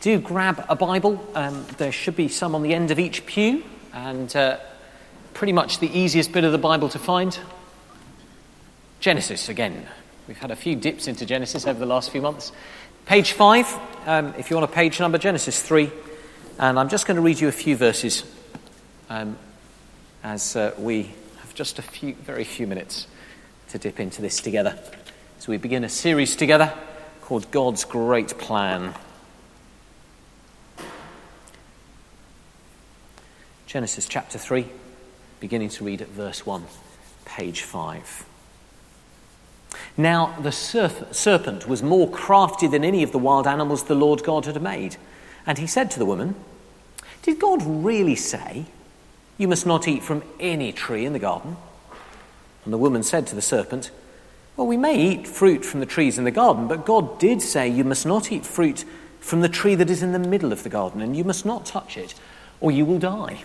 do grab a Bible. Um, there should be some on the end of each pew, and uh, pretty much the easiest bit of the Bible to find Genesis again. We've had a few dips into Genesis over the last few months. Page 5, um, if you want a page number, Genesis 3. And I'm just going to read you a few verses um, as uh, we have just a few, very few minutes to dip into this together. So we begin a series together called God's Great Plan. Genesis chapter 3, beginning to read at verse 1, page 5. Now the serpent was more crafty than any of the wild animals the Lord God had made. And he said to the woman, Did God really say, You must not eat from any tree in the garden? And the woman said to the serpent, Well, we may eat fruit from the trees in the garden, but God did say, You must not eat fruit from the tree that is in the middle of the garden, and you must not touch it, or you will die.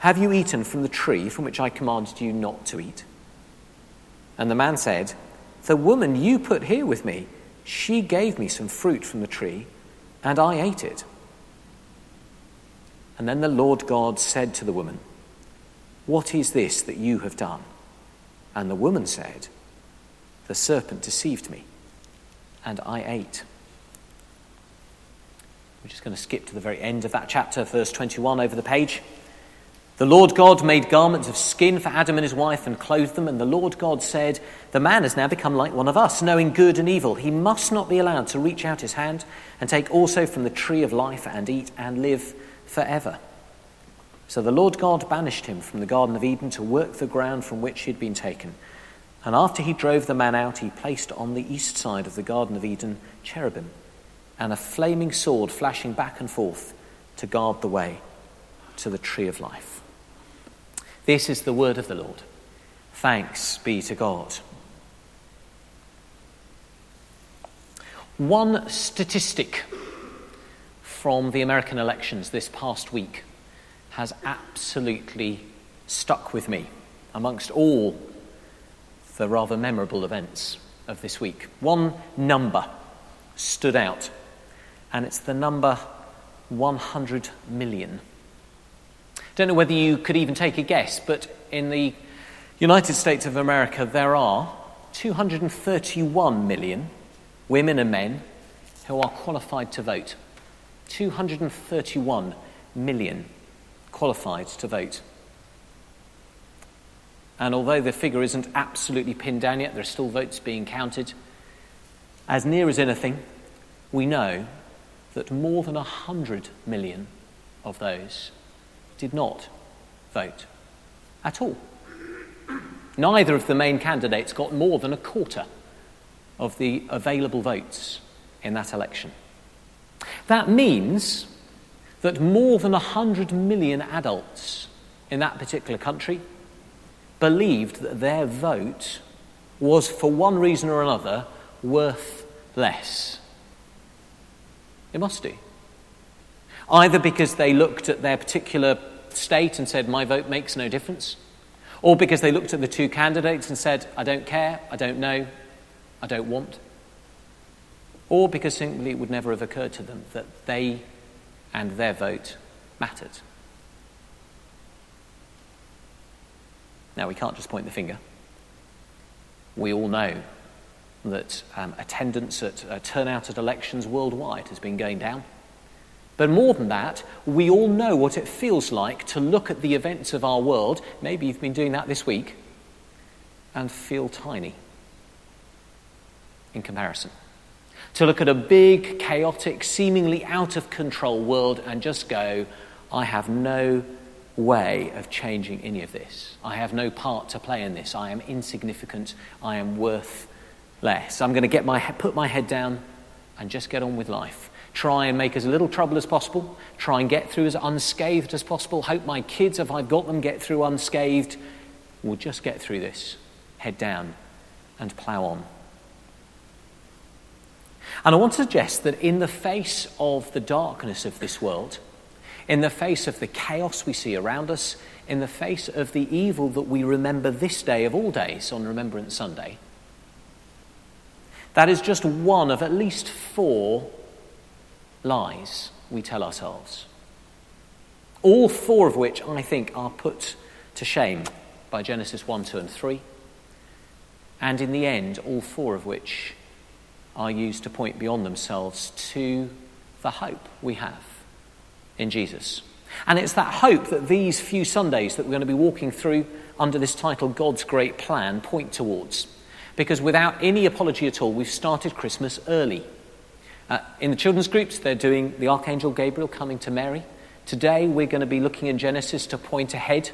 Have you eaten from the tree from which I commanded you not to eat? And the man said, The woman you put here with me, she gave me some fruit from the tree, and I ate it. And then the Lord God said to the woman, What is this that you have done? And the woman said, The serpent deceived me, and I ate. We're just going to skip to the very end of that chapter, verse 21 over the page. The Lord God made garments of skin for Adam and his wife and clothed them. And the Lord God said, The man has now become like one of us, knowing good and evil. He must not be allowed to reach out his hand and take also from the tree of life and eat and live forever. So the Lord God banished him from the Garden of Eden to work the ground from which he had been taken. And after he drove the man out, he placed on the east side of the Garden of Eden cherubim and a flaming sword flashing back and forth to guard the way to the tree of life. This is the word of the Lord. Thanks be to God. One statistic from the American elections this past week has absolutely stuck with me amongst all the rather memorable events of this week. One number stood out, and it's the number 100 million. Don't know whether you could even take a guess, but in the United States of America, there are 231 million women and men who are qualified to vote. 231 million qualified to vote. And although the figure isn't absolutely pinned down yet, there are still votes being counted. As near as anything, we know that more than 100 million of those did not vote at all. Neither of the main candidates got more than a quarter of the available votes in that election. That means that more than 100 million adults in that particular country believed that their vote was, for one reason or another, worth less. It must do either because they looked at their particular state and said, My vote makes no difference, or because they looked at the two candidates and said, I don't care, I don't know, I don't want, or because simply it would never have occurred to them that they and their vote mattered. Now, we can't just point the finger. We all know that um, attendance at uh, turnout at elections worldwide has been going down But more than that, we all know what it feels like to look at the events of our world, maybe you've been doing that this week, and feel tiny in comparison. To look at a big, chaotic, seemingly out of control world and just go, I have no way of changing any of this. I have no part to play in this. I am insignificant. I am worth less. I'm going to get my, put my head down and just get on with life. Try and make as little trouble as possible. Try and get through as unscathed as possible. Hope my kids, if I've got them, get through unscathed. We'll just get through this. Head down and plough on. And I want to suggest that in the face of the darkness of this world, in the face of the chaos we see around us, in the face of the evil that we remember this day of all days on Remembrance Sunday. That is just one of at least four lies we tell ourselves. All four of which I think are put to shame by Genesis 1, 2, and 3. And in the end, all four of which are used to point beyond themselves to the hope we have in Jesus. And it's that hope that these few Sundays that we're going to be walking through under this title, God's Great Plan, point towards. Because without any apology at all, we've started Christmas early. Uh, in the children's groups, they're doing the Archangel Gabriel coming to Mary. Today, we're going to be looking in Genesis to point ahead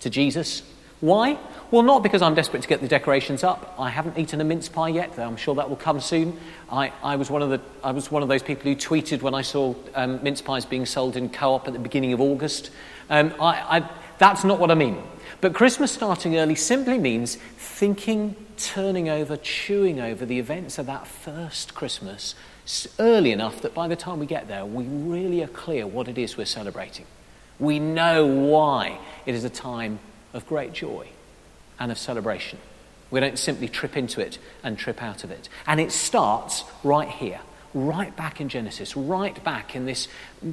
to Jesus. Why? Well, not because I'm desperate to get the decorations up. I haven't eaten a mince pie yet. Though I'm sure that will come soon. I, I, was, one of the, I was one of those people who tweeted when I saw um, mince pies being sold in co op at the beginning of August. Um, I, I, that's not what I mean. But Christmas starting early simply means thinking, turning over, chewing over the events of that first Christmas early enough that by the time we get there, we really are clear what it is we're celebrating. We know why it is a time of great joy and of celebration. We don't simply trip into it and trip out of it. And it starts right here, right back in Genesis, right back in this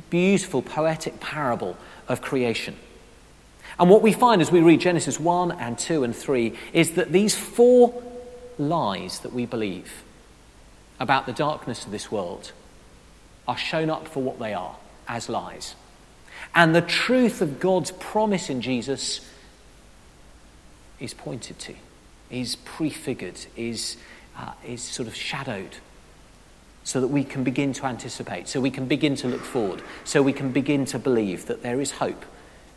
beautiful poetic parable of creation. And what we find as we read Genesis 1 and 2 and 3 is that these four lies that we believe about the darkness of this world are shown up for what they are as lies. And the truth of God's promise in Jesus is pointed to, is prefigured, is, uh, is sort of shadowed, so that we can begin to anticipate, so we can begin to look forward, so we can begin to believe that there is hope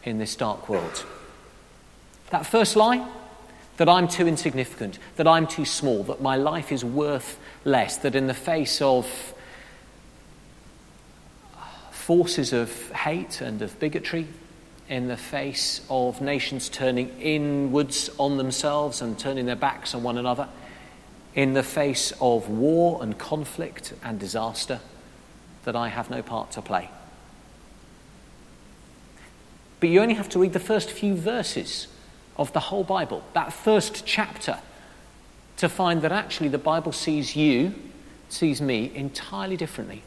in this dark world. That first lie, that I'm too insignificant, that I'm too small, that my life is worth less, that in the face of forces of hate and of bigotry, in the face of nations turning inwards on themselves and turning their backs on one another, in the face of war and conflict and disaster, that I have no part to play. But you only have to read the first few verses of the whole Bible, that first chapter, to find that actually the Bible sees you, sees me entirely differently.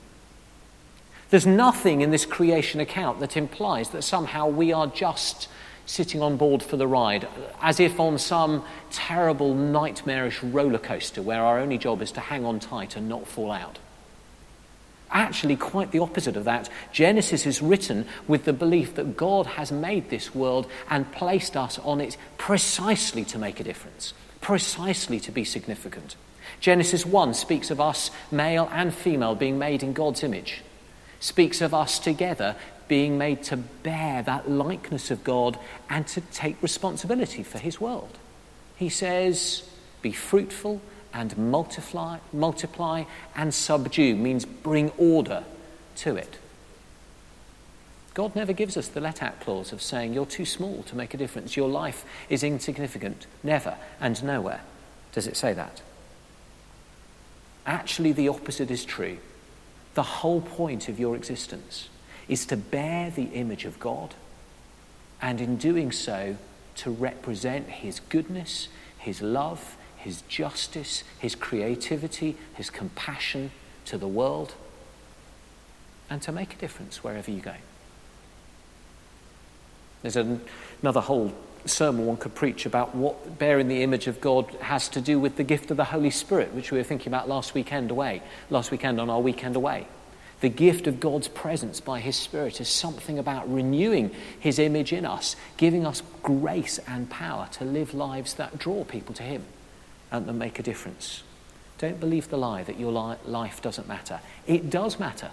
There's nothing in this creation account that implies that somehow we are just sitting on board for the ride, as if on some terrible, nightmarish roller coaster where our only job is to hang on tight and not fall out. Actually, quite the opposite of that. Genesis is written with the belief that God has made this world and placed us on it precisely to make a difference, precisely to be significant. Genesis 1 speaks of us, male and female, being made in God's image speaks of us together being made to bear that likeness of God and to take responsibility for his world. He says, Be fruitful and multiply, multiply and subdue, means bring order to it. God never gives us the let out clause of saying, You're too small to make a difference, your life is insignificant. Never and nowhere does it say that. Actually, the opposite is true. The whole point of your existence is to bear the image of God, and in doing so, to represent His goodness, His love, His justice, His creativity, His compassion to the world, and to make a difference wherever you go. There's an, another whole sermon one could preach about what bearing the image of God has to do with the gift of the Holy Spirit, which we were thinking about last weekend away, last weekend on our weekend away. The gift of God's presence by His Spirit is something about renewing His image in us, giving us grace and power to live lives that draw people to Him and that make a difference. Don't believe the lie that your life doesn't matter. It does matter.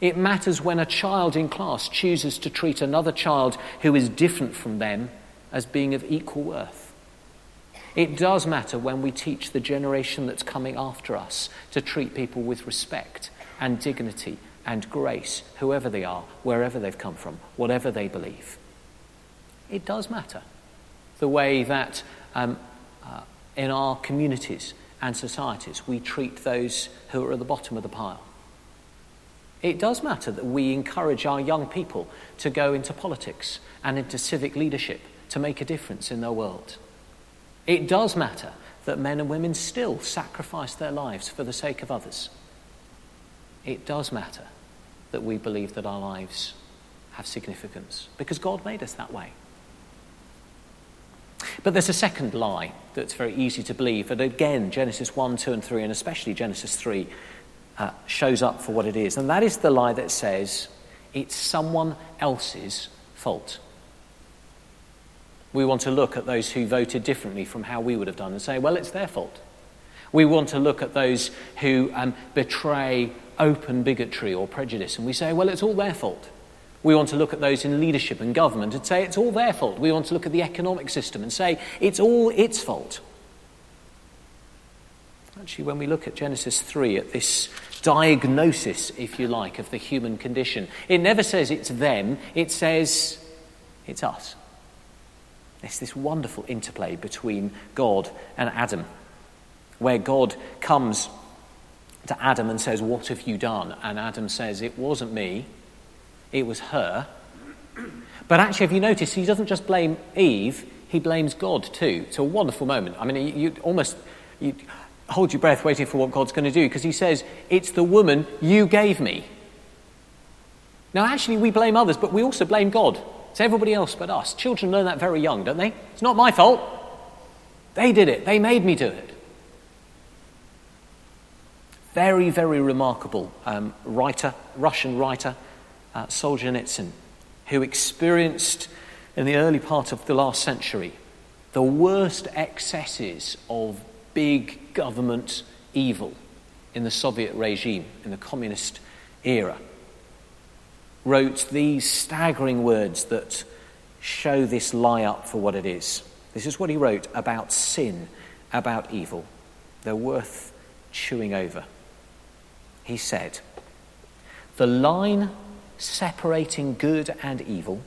It matters when a child in class chooses to treat another child who is different from them as being of equal worth. It does matter when we teach the generation that's coming after us to treat people with respect and dignity and grace, whoever they are, wherever they've come from, whatever they believe. It does matter the way that um, uh, in our communities and societies we treat those who are at the bottom of the pile. It does matter that we encourage our young people to go into politics and into civic leadership to make a difference in their world. It does matter that men and women still sacrifice their lives for the sake of others it does matter that we believe that our lives have significance because God made us that way. But there's a second lie that's very easy to believe. And again, Genesis 1, 2, and 3, and especially Genesis 3, uh, shows up for what it is. And that is the lie that says it's someone else's fault. We want to look at those who voted differently from how we would have done and say, well, it's their fault. We want to look at those who um, betray open bigotry or prejudice, and we say, well, it's all their fault. We want to look at those in leadership and government and say it's all their fault. We want to look at the economic system and say it's all its fault. Actually, when we look at Genesis 3, at this diagnosis, if you like, of the human condition, it never says it's them, it says it's us. It's this wonderful interplay between God and Adam, where God comes to Adam and says, What have you done? And Adam says, It wasn't me, it was her. But actually, have you noticed, he doesn't just blame Eve, he blames God too. It's a wonderful moment. I mean, you, you almost you hold your breath waiting for what God's going to do because he says, It's the woman you gave me. Now, actually, we blame others, but we also blame God. It's everybody else but us. Children learn that very young, don't they? It's not my fault. They did it, they made me do it very, very remarkable um, writer, Russian writer, uh, Solzhenitsyn, who experienced in the early part of the last century the worst excesses of big government evil in the Soviet regime, in the communist era, wrote these staggering words that show this lie up for what it is. This is what he wrote about sin, about evil. They're worth chewing over he said, The line separating good and evil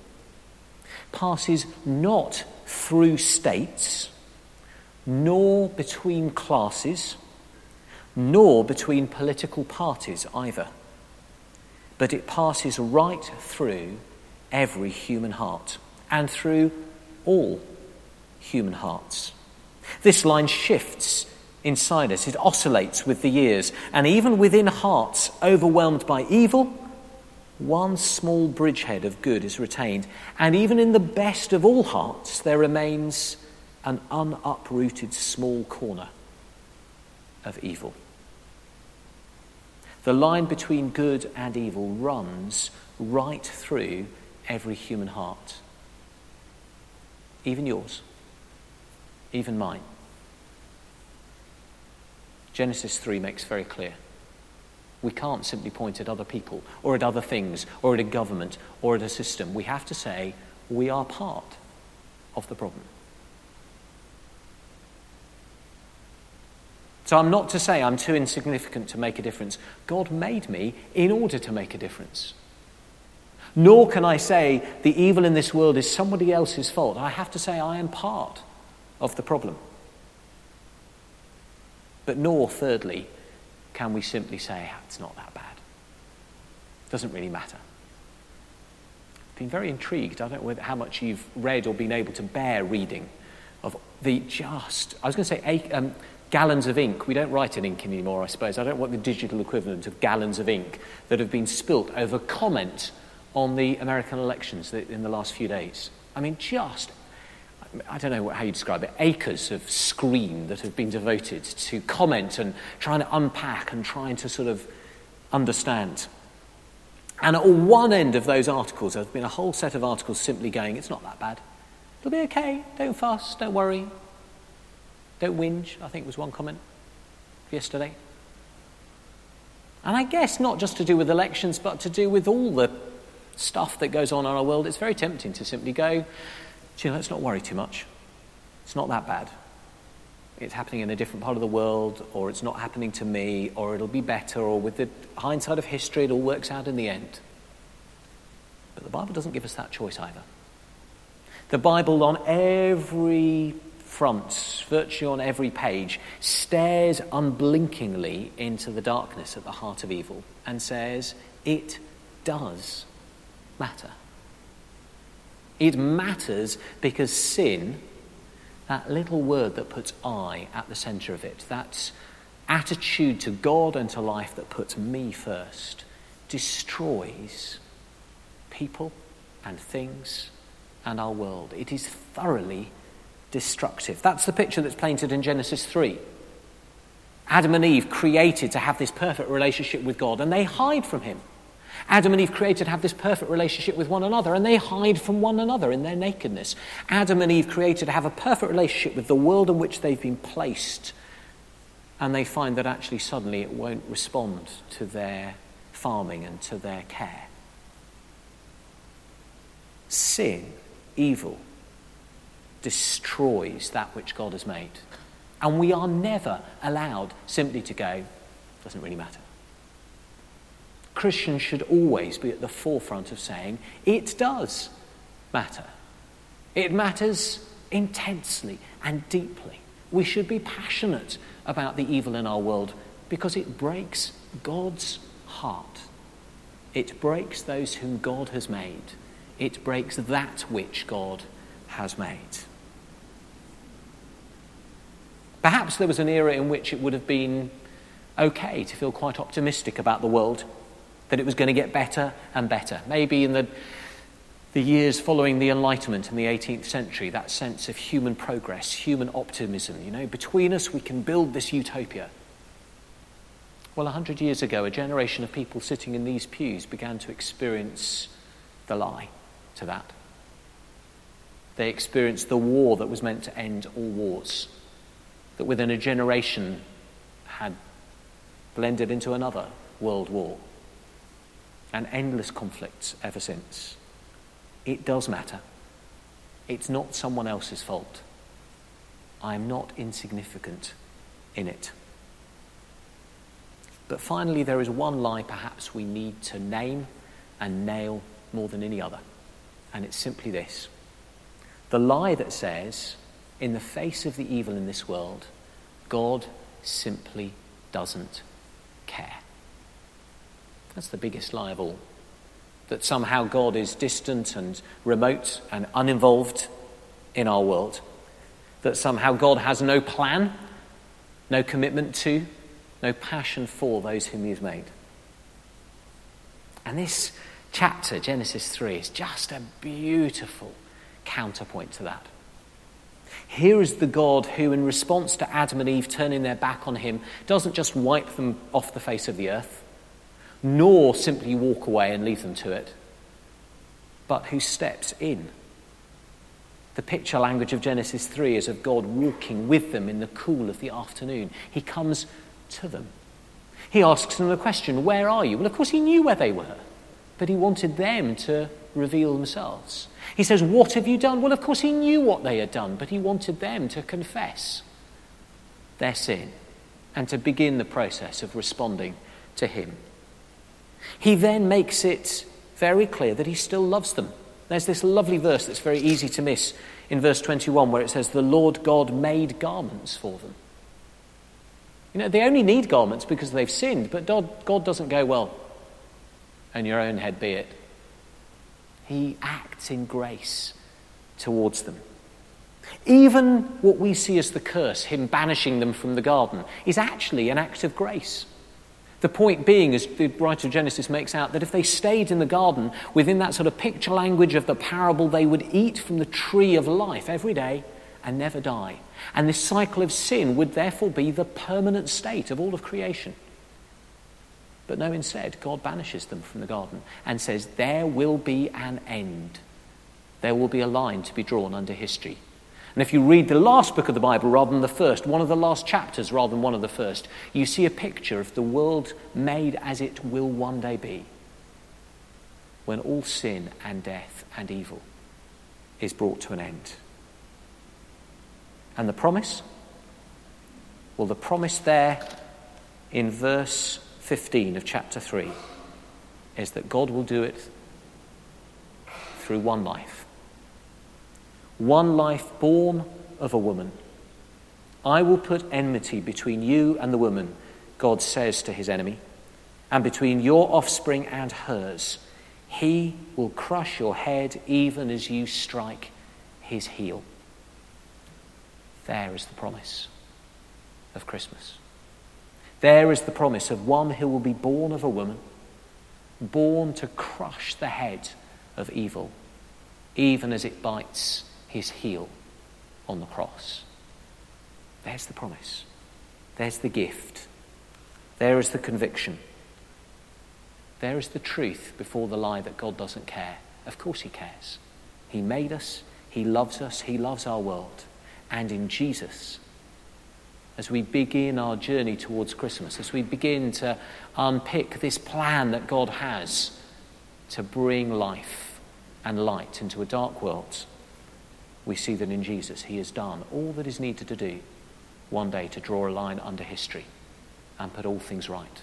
passes not through states, nor between classes, nor between political parties either, but it passes right through every human heart and through all human hearts. This line shifts inside us. It oscillates with the years. And even within hearts overwhelmed by evil, one small bridgehead of good is retained. And even in the best of all hearts, there remains an unuprooted small corner of evil. The line between good and evil runs right through every human heart, even yours, even mine. Genesis 3 makes very clear. We can't simply point at other people or at other things or at a government or at a system. We have to say we are part of the problem. So I'm not to say I'm too insignificant to make a difference. God made me in order to make a difference. Nor can I say the evil in this world is somebody else's fault. I have to say I am part of the problem. But nor, thirdly, can we simply say, oh, it's not that bad. It doesn't really matter. I've been very intrigued. I don't know how much you've read or been able to bear reading of the just, I was going to say um, gallons of ink. We don't write in ink anymore, I suppose. I don't want the digital equivalent of gallons of ink that have been spilt over comment on the American elections in the last few days. I mean, just I don't know how you describe it, acres of screen that have been devoted to comment and trying to unpack and trying to sort of understand And at one end of those articles, there's been a whole set of articles simply going, it's not that bad. It'll be okay. Don't fuss. Don't worry. Don't whinge, I think was one comment yesterday. And I guess not just to do with elections, but to do with all the stuff that goes on in our world, it's very tempting to simply go, you know, let's not worry too much. It's not that bad. It's happening in a different part of the world, or it's not happening to me, or it'll be better, or with the hindsight of history, it all works out in the end. But the Bible doesn't give us that choice either. The Bible, on every front, virtually on every page, stares unblinkingly into the darkness at the heart of evil and says, It does matter. It matters because sin, that little word that puts I at the centre of it, that attitude to God and to life that puts me first, destroys people and things and our world. It is thoroughly destructive. That's the picture that's painted in Genesis 3. Adam and Eve created to have this perfect relationship with God, and they hide from Him. Adam and Eve created have this perfect relationship with one another, and they hide from one another in their nakedness. Adam and Eve created have a perfect relationship with the world in which they've been placed, and they find that actually suddenly it won't respond to their farming and to their care. Sin, evil, destroys that which God has made. And we are never allowed simply to go, doesn't really matter. Christians should always be at the forefront of saying, it does matter. It matters intensely and deeply. We should be passionate about the evil in our world because it breaks God's heart. It breaks those whom God has made. It breaks that which God has made. Perhaps there was an era in which it would have been okay to feel quite optimistic about the world, that it was going to get better and better. Maybe in the, the years following the Enlightenment in the 18th century, that sense of human progress, human optimism, you know, between us we can build this utopia. Well, a hundred years ago, a generation of people sitting in these pews began to experience the lie to that. They experienced the war that was meant to end all wars that within a generation had blended into another world war and endless conflicts ever since. It does matter. It's not someone else's fault. I am not insignificant in it. But finally, there is one lie perhaps we need to name and nail more than any other, and it's simply this the lie that says in the face of the evil in this world, God simply doesn't care. That's the biggest lie of all. That somehow God is distant and remote and uninvolved in our world. That somehow God has no plan, no commitment to, no passion for those whom He's made. And this chapter, Genesis 3, is just a beautiful counterpoint to that. Here is the God who, in response to Adam and Eve turning their back on him, doesn't just wipe them off the face of the earth, nor simply walk away and leave them to it, but who steps in. The picture language of Genesis 3 is of God walking with them in the cool of the afternoon. He comes to them. He asks them the question, Where are you? Well, of course, he knew where they were, but he wanted them to reveal themselves. He says, What have you done? Well, of course, he knew what they had done, but he wanted them to confess their sin and to begin the process of responding to him. He then makes it very clear that he still loves them. There's this lovely verse that's very easy to miss in verse 21 where it says, The Lord God made garments for them. You know, they only need garments because they've sinned, but God, doesn't go, Well, and your own head be it. He acts in grace towards them. Even what we see as the curse, him banishing them from the garden, is actually an act of grace. The point being, as the writer of Genesis makes out, that if they stayed in the garden within that sort of picture language of the parable, they would eat from the tree of life every day and never die. And this cycle of sin would therefore be the permanent state of all of creation. But no, instead, God banishes them from the garden and says, There will be an end. There will be a line to be drawn under history. And if you read the last book of the Bible rather than the first, one of the last chapters rather than one of the first, you see a picture of the world made as it will one day be when all sin and death and evil is brought to an end. And the promise? Well, the promise there in verse 15 of chapter 3 is that God will do it through one life. One life born of a woman. I will put enmity between you and the woman, God says to his enemy, and between your offspring and hers. He will crush your head even as you strike his heel. There is the promise of Christmas. There is the promise of one who will be born of a woman, born to crush the head of evil, even as it bites his heel on the cross. There's the promise. There's the gift. There is the conviction. There is the truth before the lie that God doesn't care. Of course, He cares. He made us, He loves us, He loves our world. And in Jesus, as we begin our journey towards Christmas, as we begin to unpick this plan that God has to bring life and light into a dark world, we see that in Jesus He has done all that is needed to do one day to draw a line under history and put all things right.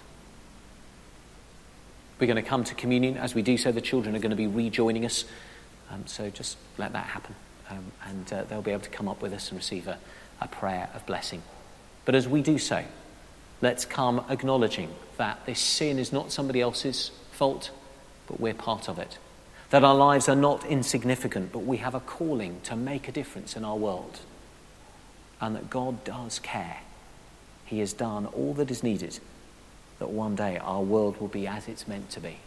We're going to come to communion. As we do so, the children are going to be rejoining us. Um, so just let that happen. Um, and uh, they'll be able to come up with us and receive a, a prayer of blessing. But as we do so, let's come acknowledging that this sin is not somebody else's fault, but we're part of it. That our lives are not insignificant, but we have a calling to make a difference in our world. And that God does care. He has done all that is needed that one day our world will be as it's meant to be.